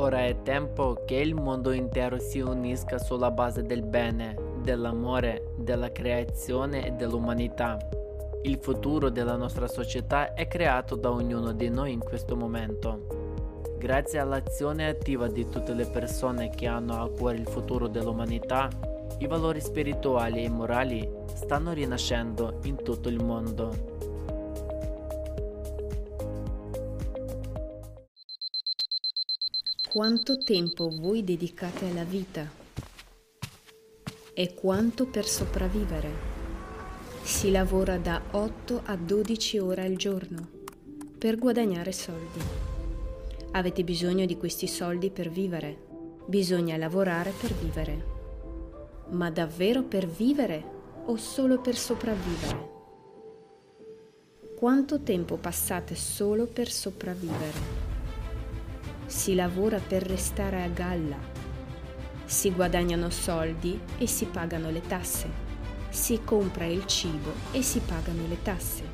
Ora è tempo che il mondo intero si unisca sulla base del bene, dell'amore, della creazione e dell'umanità. Il futuro della nostra società è creato da ognuno di noi in questo momento. Grazie all'azione attiva di tutte le persone che hanno a cuore il futuro dell'umanità, i valori spirituali e morali stanno rinascendo in tutto il mondo. Quanto tempo voi dedicate alla vita? E quanto per sopravvivere? Si lavora da 8 a 12 ore al giorno per guadagnare soldi. Avete bisogno di questi soldi per vivere. Bisogna lavorare per vivere. Ma davvero per vivere o solo per sopravvivere? Quanto tempo passate solo per sopravvivere? Si lavora per restare a galla, si guadagnano soldi e si pagano le tasse, si compra il cibo e si pagano le tasse.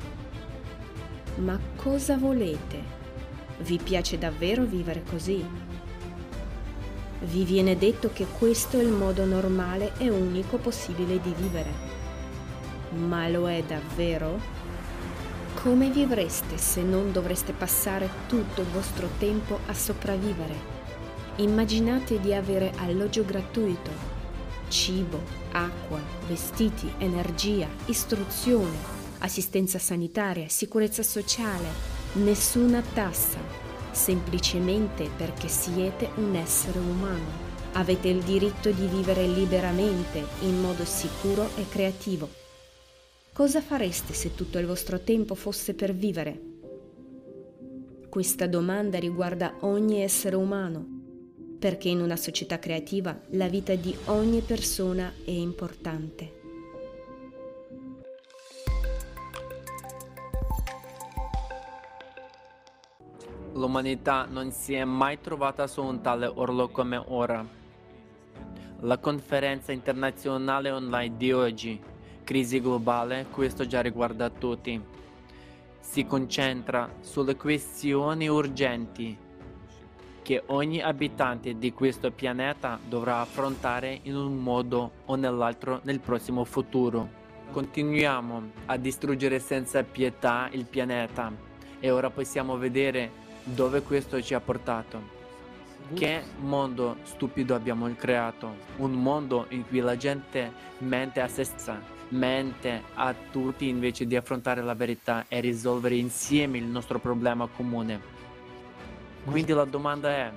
Ma cosa volete? Vi piace davvero vivere così? Vi viene detto che questo è il modo normale e unico possibile di vivere. Ma lo è davvero? Come vivreste se non dovreste passare tutto il vostro tempo a sopravvivere? Immaginate di avere alloggio gratuito, cibo, acqua, vestiti, energia, istruzione, assistenza sanitaria, sicurezza sociale, nessuna tassa, semplicemente perché siete un essere umano. Avete il diritto di vivere liberamente, in modo sicuro e creativo Cosa fareste se tutto il vostro tempo fosse per vivere? Questa domanda riguarda ogni essere umano, perché in una società creativa la vita di ogni persona è importante. L'umanità non si è mai trovata su un tale orlo come ora. La conferenza internazionale online di oggi crisi globale, questo già riguarda tutti. Si concentra sulle questioni urgenti che ogni abitante di questo pianeta dovrà affrontare in un modo o nell'altro nel prossimo futuro. Continuiamo a distruggere senza pietà il pianeta e ora possiamo vedere dove questo ci ha portato. Che mondo stupido abbiamo creato? Un mondo in cui la gente mente a se stessa mente a tutti invece di affrontare la verità e risolvere insieme il nostro problema comune. Quindi la domanda è,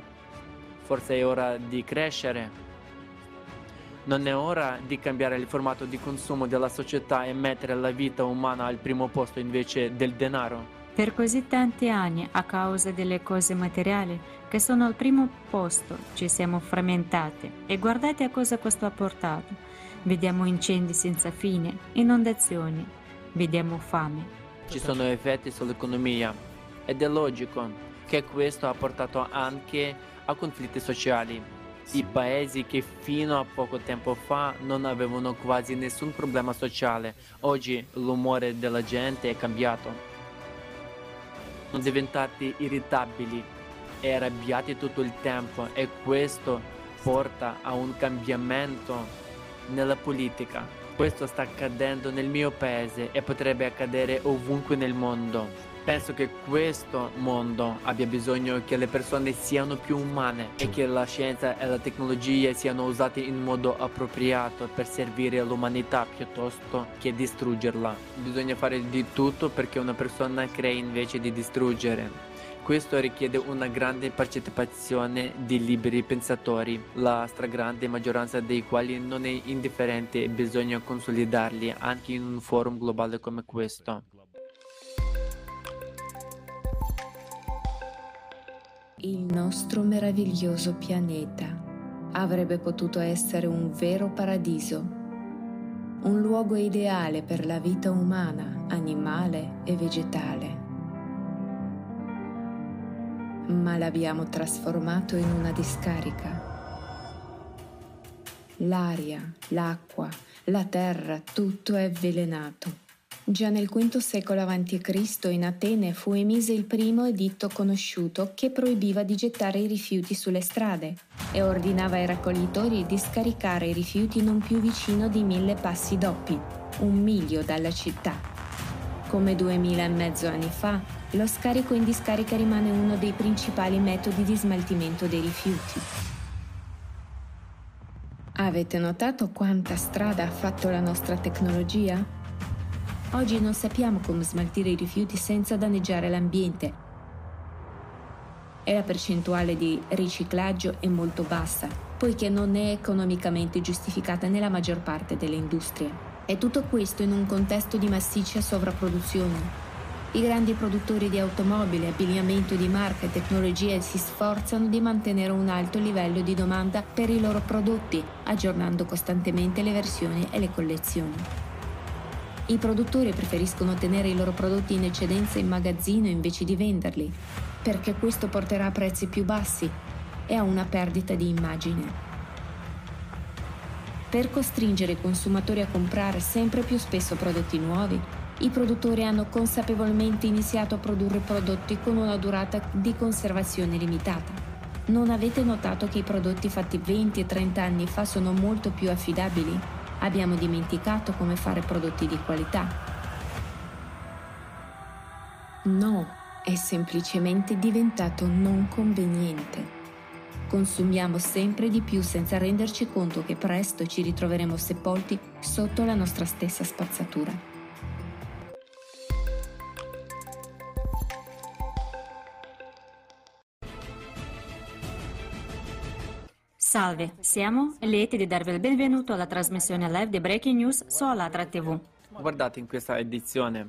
forse è ora di crescere? Non è ora di cambiare il formato di consumo della società e mettere la vita umana al primo posto invece del denaro? Per così tanti anni, a causa delle cose materiali che sono al primo posto, ci siamo frammentati e guardate a cosa questo ha portato Vediamo incendi senza fine, inondazioni, vediamo fame. Ci sono effetti sull'economia ed è logico che questo ha portato anche a conflitti sociali. I paesi che fino a poco tempo fa non avevano quasi nessun problema sociale, oggi l'umore della gente è cambiato. Sono diventati irritabili e arrabbiati tutto il tempo e questo porta a un cambiamento nella politica. Questo sta accadendo nel mio paese e potrebbe accadere ovunque nel mondo. Penso che questo mondo abbia bisogno che le persone siano più umane e che la scienza e la tecnologia siano usate in modo appropriato per servire l'umanità piuttosto che distruggerla. Bisogna fare di tutto perché una persona crei invece di distruggere. Questo richiede una grande partecipazione di liberi pensatori, la stragrande maggioranza dei quali non è indifferente e bisogna consolidarli anche in un forum globale come questo. Il nostro meraviglioso pianeta avrebbe potuto essere un vero paradiso, un luogo ideale per la vita umana, animale e vegetale ma l'abbiamo trasformato in una discarica. L'aria, l'acqua, la terra, tutto è avvelenato. Già nel V secolo a.C. in Atene fu emise il primo editto conosciuto che proibiva di gettare i rifiuti sulle strade e ordinava ai raccoglitori di scaricare i rifiuti non più vicino di mille passi doppi, un miglio dalla città. Come duemila e mezzo anni fa, lo scarico in discarica rimane uno dei principali metodi di smaltimento dei rifiuti. Avete notato quanta strada ha fatto la nostra tecnologia? Oggi non sappiamo come smaltire i rifiuti senza danneggiare l'ambiente e la percentuale di riciclaggio è molto bassa, poiché non è economicamente giustificata nella maggior parte delle industrie. E tutto questo in un contesto di massiccia sovrapproduzione. I grandi produttori di automobili, abbigliamento di marca e tecnologie si sforzano di mantenere un alto livello di domanda per i loro prodotti, aggiornando costantemente le versioni e le collezioni. I produttori preferiscono tenere i loro prodotti in eccedenza in magazzino invece di venderli, perché questo porterà a prezzi più bassi e a una perdita di immagine. Per costringere i consumatori a comprare sempre più spesso prodotti nuovi, i produttori hanno consapevolmente iniziato a produrre prodotti con una durata di conservazione limitata. Non avete notato che i prodotti fatti 20 e 30 anni fa sono molto più affidabili? Abbiamo dimenticato come fare prodotti di qualità. No, è semplicemente diventato non conveniente. Consumiamo sempre di più senza renderci conto che presto ci ritroveremo sepolti sotto la nostra stessa spazzatura. Salve, siamo lieti di darvi il benvenuto alla trasmissione live di Breaking News su Alatra TV. Guardate in questa edizione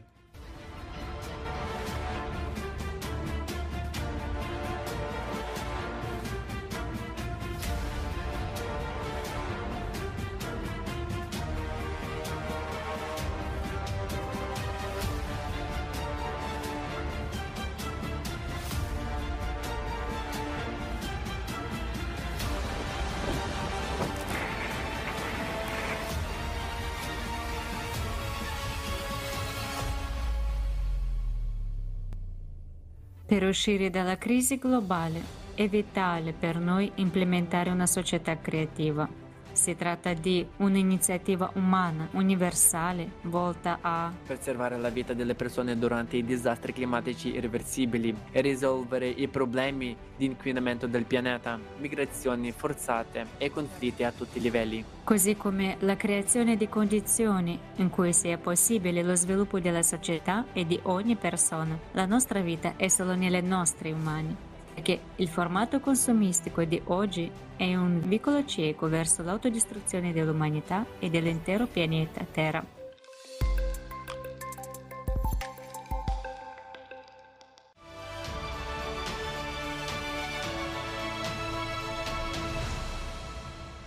Per uscire dalla crisi globale è vitale per noi implementare una società creativa si tratta di un'iniziativa umana, universale, volta a preservare la vita delle persone durante i disastri climatici irreversibili e risolvere i problemi di inquinamento del pianeta, migrazioni forzate e conflitti a tutti i livelli. Così come la creazione di condizioni in cui sia possibile lo sviluppo della società e di ogni persona. La nostra vita è solo nelle nostre umane che il formato consumistico di oggi è un vicolo cieco verso l'autodistruzione dell'umanità e dell'intero pianeta Terra.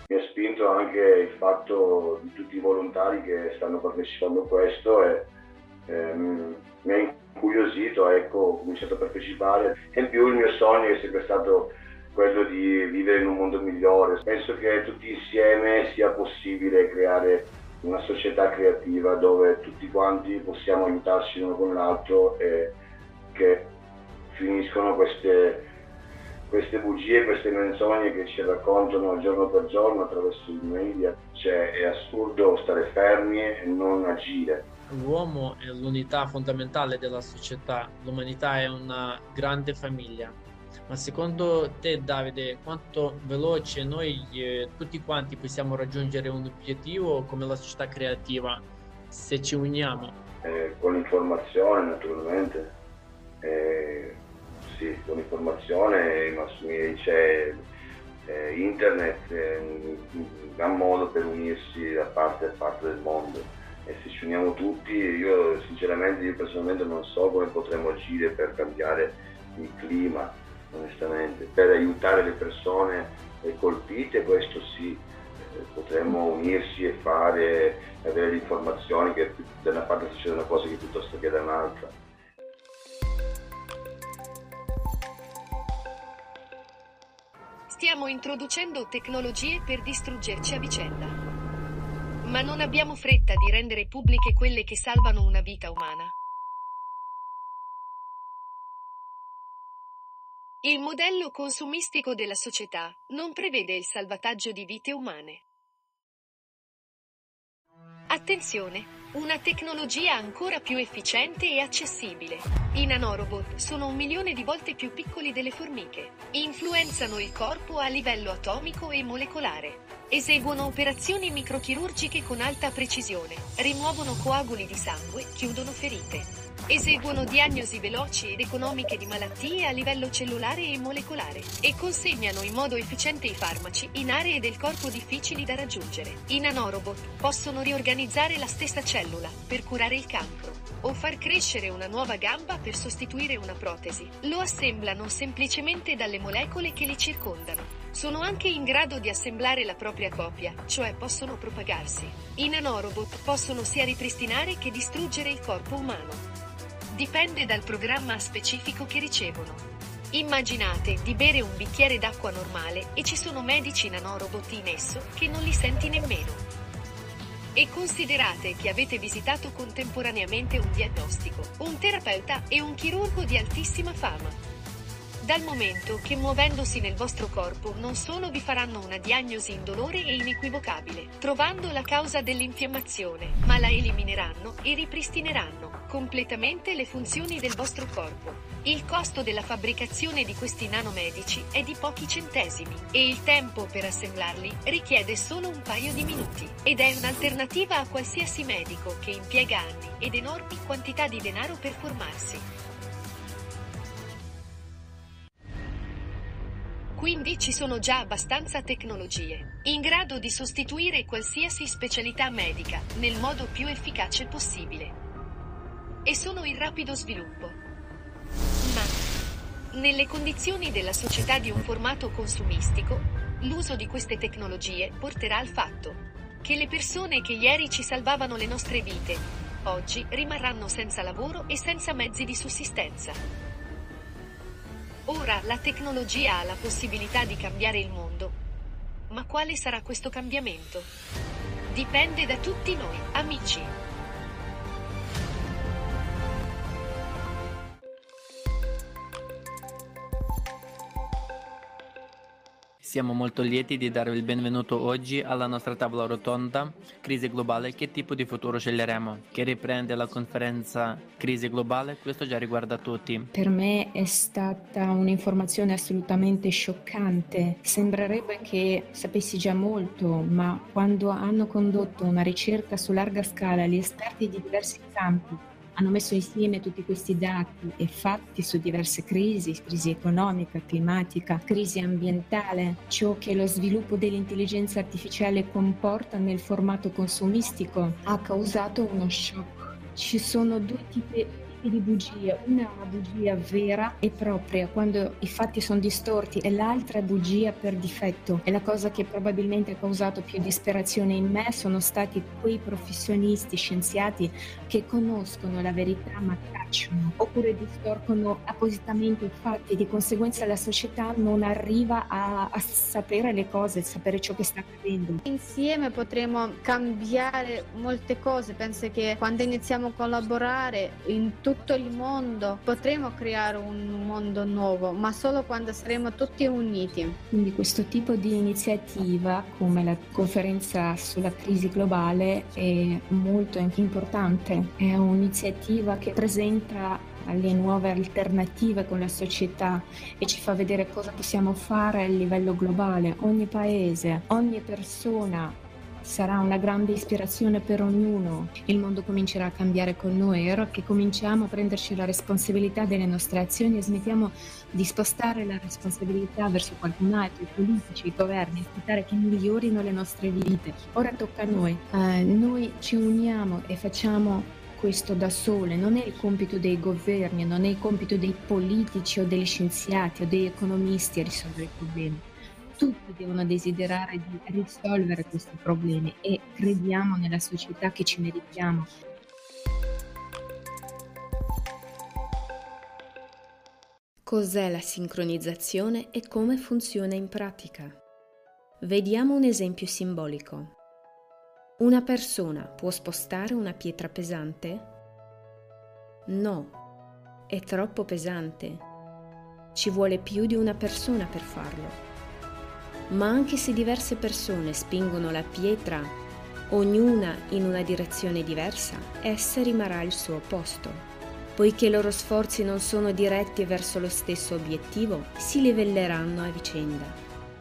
Mi ha spinto anche il fatto di tutti i volontari che stanno partecipando a questo e ehm, mi ha incuriosito, ecco, ho cominciato a partecipare e in più il mio sogno è sempre stato quello di vivere in un mondo migliore. Penso che tutti insieme sia possibile creare una società creativa dove tutti quanti possiamo aiutarci l'uno con l'altro e che finiscono queste, queste bugie, queste menzogne che ci raccontano giorno per giorno attraverso i media. Cioè, è assurdo stare fermi e non agire l'uomo è l'unità fondamentale della società, l'umanità è una grande famiglia. Ma secondo te, Davide, quanto veloce noi eh, tutti quanti possiamo raggiungere un obiettivo come la società creativa se ci uniamo? Eh, con l'informazione, naturalmente. Eh, sì, con l'informazione, media, c'è eh, internet è un gran modo per unirsi da parte a parte del mondo e se ci uniamo tutti, io sinceramente, io personalmente non so come potremmo agire per cambiare il clima, onestamente, per aiutare le persone colpite, questo sì, eh, potremmo unirsi e fare, avere le informazioni che da una parte succede una cosa che piuttosto che da un'altra. Stiamo introducendo tecnologie per distruggerci a vicenda Ma non abbiamo fretta di rendere pubbliche quelle che salvano una vita umana. Il modello consumistico della società non prevede il salvataggio di vite umane. Attenzione! Una tecnologia ancora più efficiente e accessibile. I nanorobot sono un milione di volte più piccoli delle formiche. Influenzano il corpo a livello atomico e molecolare. Eseguono operazioni microchirurgiche con alta precisione. Rimuovono coaguli di sangue, chiudono ferite. Eseguono diagnosi veloci ed economiche di malattie a livello cellulare e molecolare e consegnano in modo efficiente i farmaci in aree del corpo difficili da raggiungere. I nanorobot possono riorganizzare la stessa cellula per curare il cancro o far crescere una nuova gamba per sostituire una protesi. Lo assemblano semplicemente dalle molecole che li circondano. Sono anche in grado di assemblare la propria copia, cioè possono propagarsi. I nanorobot possono sia ripristinare che distruggere il corpo umano. Dipende dal programma specifico che ricevono. Immaginate di bere un bicchiere d'acqua normale e ci sono medici nanorobot in esso che non li senti nemmeno. E considerate che avete visitato contemporaneamente un diagnostico, un terapeuta e un chirurgo di altissima fama dal momento che muovendosi nel vostro corpo non solo vi faranno una diagnosi indolore e inequivocabile, trovando la causa dell'infiammazione, ma la elimineranno e ripristineranno completamente le funzioni del vostro corpo. Il costo della fabbricazione di questi nanomedici è di pochi centesimi e il tempo per assemblarli richiede solo un paio di minuti ed è un'alternativa a qualsiasi medico che impiega anni ed enormi quantità di denaro per formarsi. Quindi ci sono già abbastanza tecnologie, in grado di sostituire qualsiasi specialità medica, nel modo più efficace possibile. E sono in rapido sviluppo. Ma, nelle condizioni della società di un formato consumistico, l'uso di queste tecnologie porterà al fatto che le persone che ieri ci salvavano le nostre vite, oggi rimarranno senza lavoro e senza mezzi di sussistenza. Ora la tecnologia ha la possibilità di cambiare il mondo. Ma quale sarà questo cambiamento? Dipende da tutti noi, amici. Siamo molto lieti di dare il benvenuto oggi alla nostra tavola rotonda Crisi globale. Che tipo di futuro sceglieremo? Che riprende la conferenza Crisi globale? Questo già riguarda tutti. Per me è stata un'informazione assolutamente scioccante. Sembrerebbe che sapessi già molto, ma quando hanno condotto una ricerca su larga scala gli esperti di diversi campi hanno messo insieme tutti questi dati e fatti su diverse crisi, crisi economica, climatica, crisi ambientale, ciò che lo sviluppo dell'intelligenza artificiale comporta nel formato consumistico ha causato uno shock. Ci sono due tipi tipi di bugie. Una è una bugia vera e propria, quando i fatti sono distorti, e l'altra è bugia per difetto. E la cosa che probabilmente ha causato più disperazione in me sono stati quei professionisti, scienziati che conoscono la verità ma tacciono, oppure distorcono appositamente i fatti. Di conseguenza la società non arriva a, a sapere le cose, a sapere ciò che sta accadendo. Insieme potremo cambiare molte cose. Penso che quando iniziamo a collaborare in tutto tutto il mondo potremo creare un mondo nuovo, ma solo quando saremo tutti uniti. Quindi questo tipo di iniziativa, come la conferenza sulla crisi globale, è molto importante. È un'iniziativa che presenta le nuove alternative con la società e ci fa vedere cosa possiamo fare a livello globale. Ogni paese, ogni persona sarà una grande ispirazione per ognuno. Il mondo comincerà a cambiare con noi, ora che cominciamo a prenderci la responsabilità delle nostre azioni e smettiamo di spostare la responsabilità verso qualcun altro, i politici, i governi, aspettare che migliorino le nostre vite. Ora tocca a noi. Eh, noi ci uniamo e facciamo questo da sole, non è il compito dei governi, non è il compito dei politici o degli scienziati o degli economisti a risolvere i problemi tutti devono desiderare di risolvere questi problemi e crediamo nella società che ci meritiamo. Cos'è la sincronizzazione e come funziona in pratica? Vediamo un esempio simbolico. Una persona può spostare una pietra pesante? No, è troppo pesante. Ci vuole più di una persona per farlo. Ma anche se diverse persone spingono la pietra, ognuna in una direzione diversa, essa rimarrà al suo posto. Poiché i loro sforzi non sono diretti verso lo stesso obiettivo, si livelleranno a vicenda.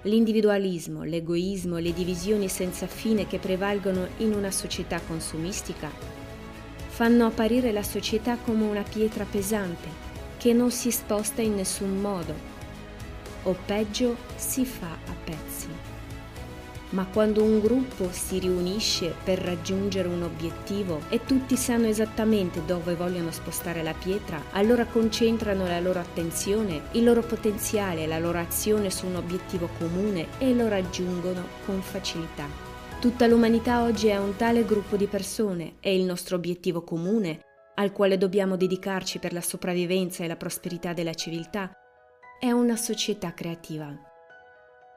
L'individualismo, l'egoismo le divisioni senza fine che prevalgono in una società consumistica fanno apparire la società come una pietra pesante che non si sposta in nessun modo o peggio si fa a pezzi ma quando un gruppo si riunisce per raggiungere un obiettivo e tutti sanno esattamente dove vogliono spostare la pietra, allora concentrano la loro attenzione, il loro potenziale, la loro azione su un obiettivo comune e lo raggiungono con facilità. Tutta l'umanità oggi è un tale gruppo di persone e il nostro obiettivo comune, al quale dobbiamo dedicarci per la sopravvivenza e la prosperità della civiltà, è una società creativa.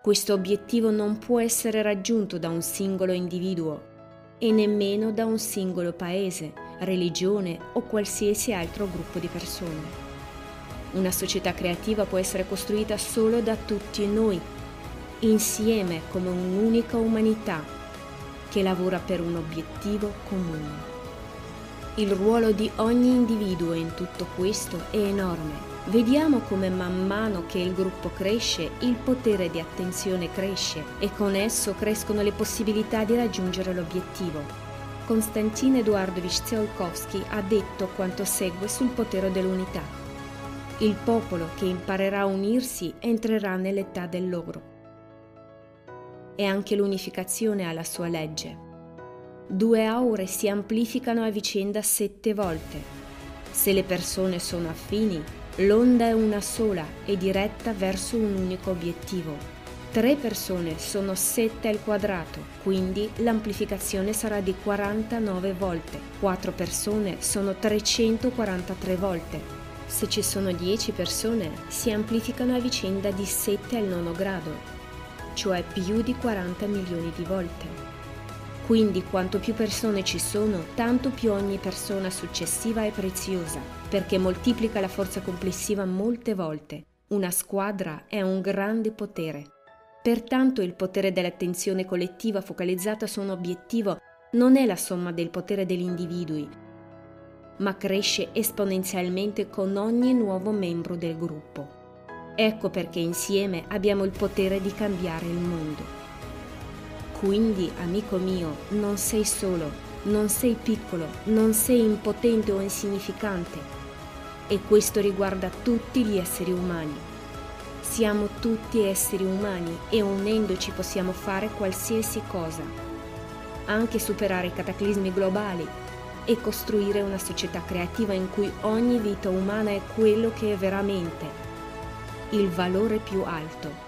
Questo obiettivo non può essere raggiunto da un singolo individuo e nemmeno da un singolo paese, religione o qualsiasi altro gruppo di persone. Una società creativa può essere costruita solo da tutti noi, insieme come un'unica umanità che lavora per un obiettivo comune. Il ruolo di ogni individuo in tutto questo è enorme Vediamo come man mano che il gruppo cresce, il potere di attenzione cresce e con esso crescono le possibilità di raggiungere l'obiettivo. Konstantin Eduardovich Tsiolkovsky ha detto quanto segue sul potere dell'unità. Il popolo che imparerà a unirsi entrerà nell'età dell'oro. E anche l'unificazione ha la sua legge. Due aure si amplificano a vicenda sette volte. Se le persone sono affini, L'onda è una sola e diretta verso un unico obiettivo. Tre persone sono 7 al quadrato, quindi l'amplificazione sarà di 49 volte. Quattro persone sono 343 volte. Se ci sono 10 persone, si amplificano a vicenda di 7 al nono grado, cioè più di 40 milioni di volte. Quindi quanto più persone ci sono, tanto più ogni persona successiva è preziosa, perché moltiplica la forza complessiva molte volte. Una squadra è un grande potere. Pertanto il potere dell'attenzione collettiva focalizzata su un obiettivo non è la somma del potere degli individui, ma cresce esponenzialmente con ogni nuovo membro del gruppo. Ecco perché insieme abbiamo il potere di cambiare il mondo. Quindi, amico mio, non sei solo, non sei piccolo, non sei impotente o insignificante. E questo riguarda tutti gli esseri umani. Siamo tutti esseri umani e unendoci possiamo fare qualsiasi cosa, anche superare i cataclismi globali e costruire una società creativa in cui ogni vita umana è quello che è veramente il valore più alto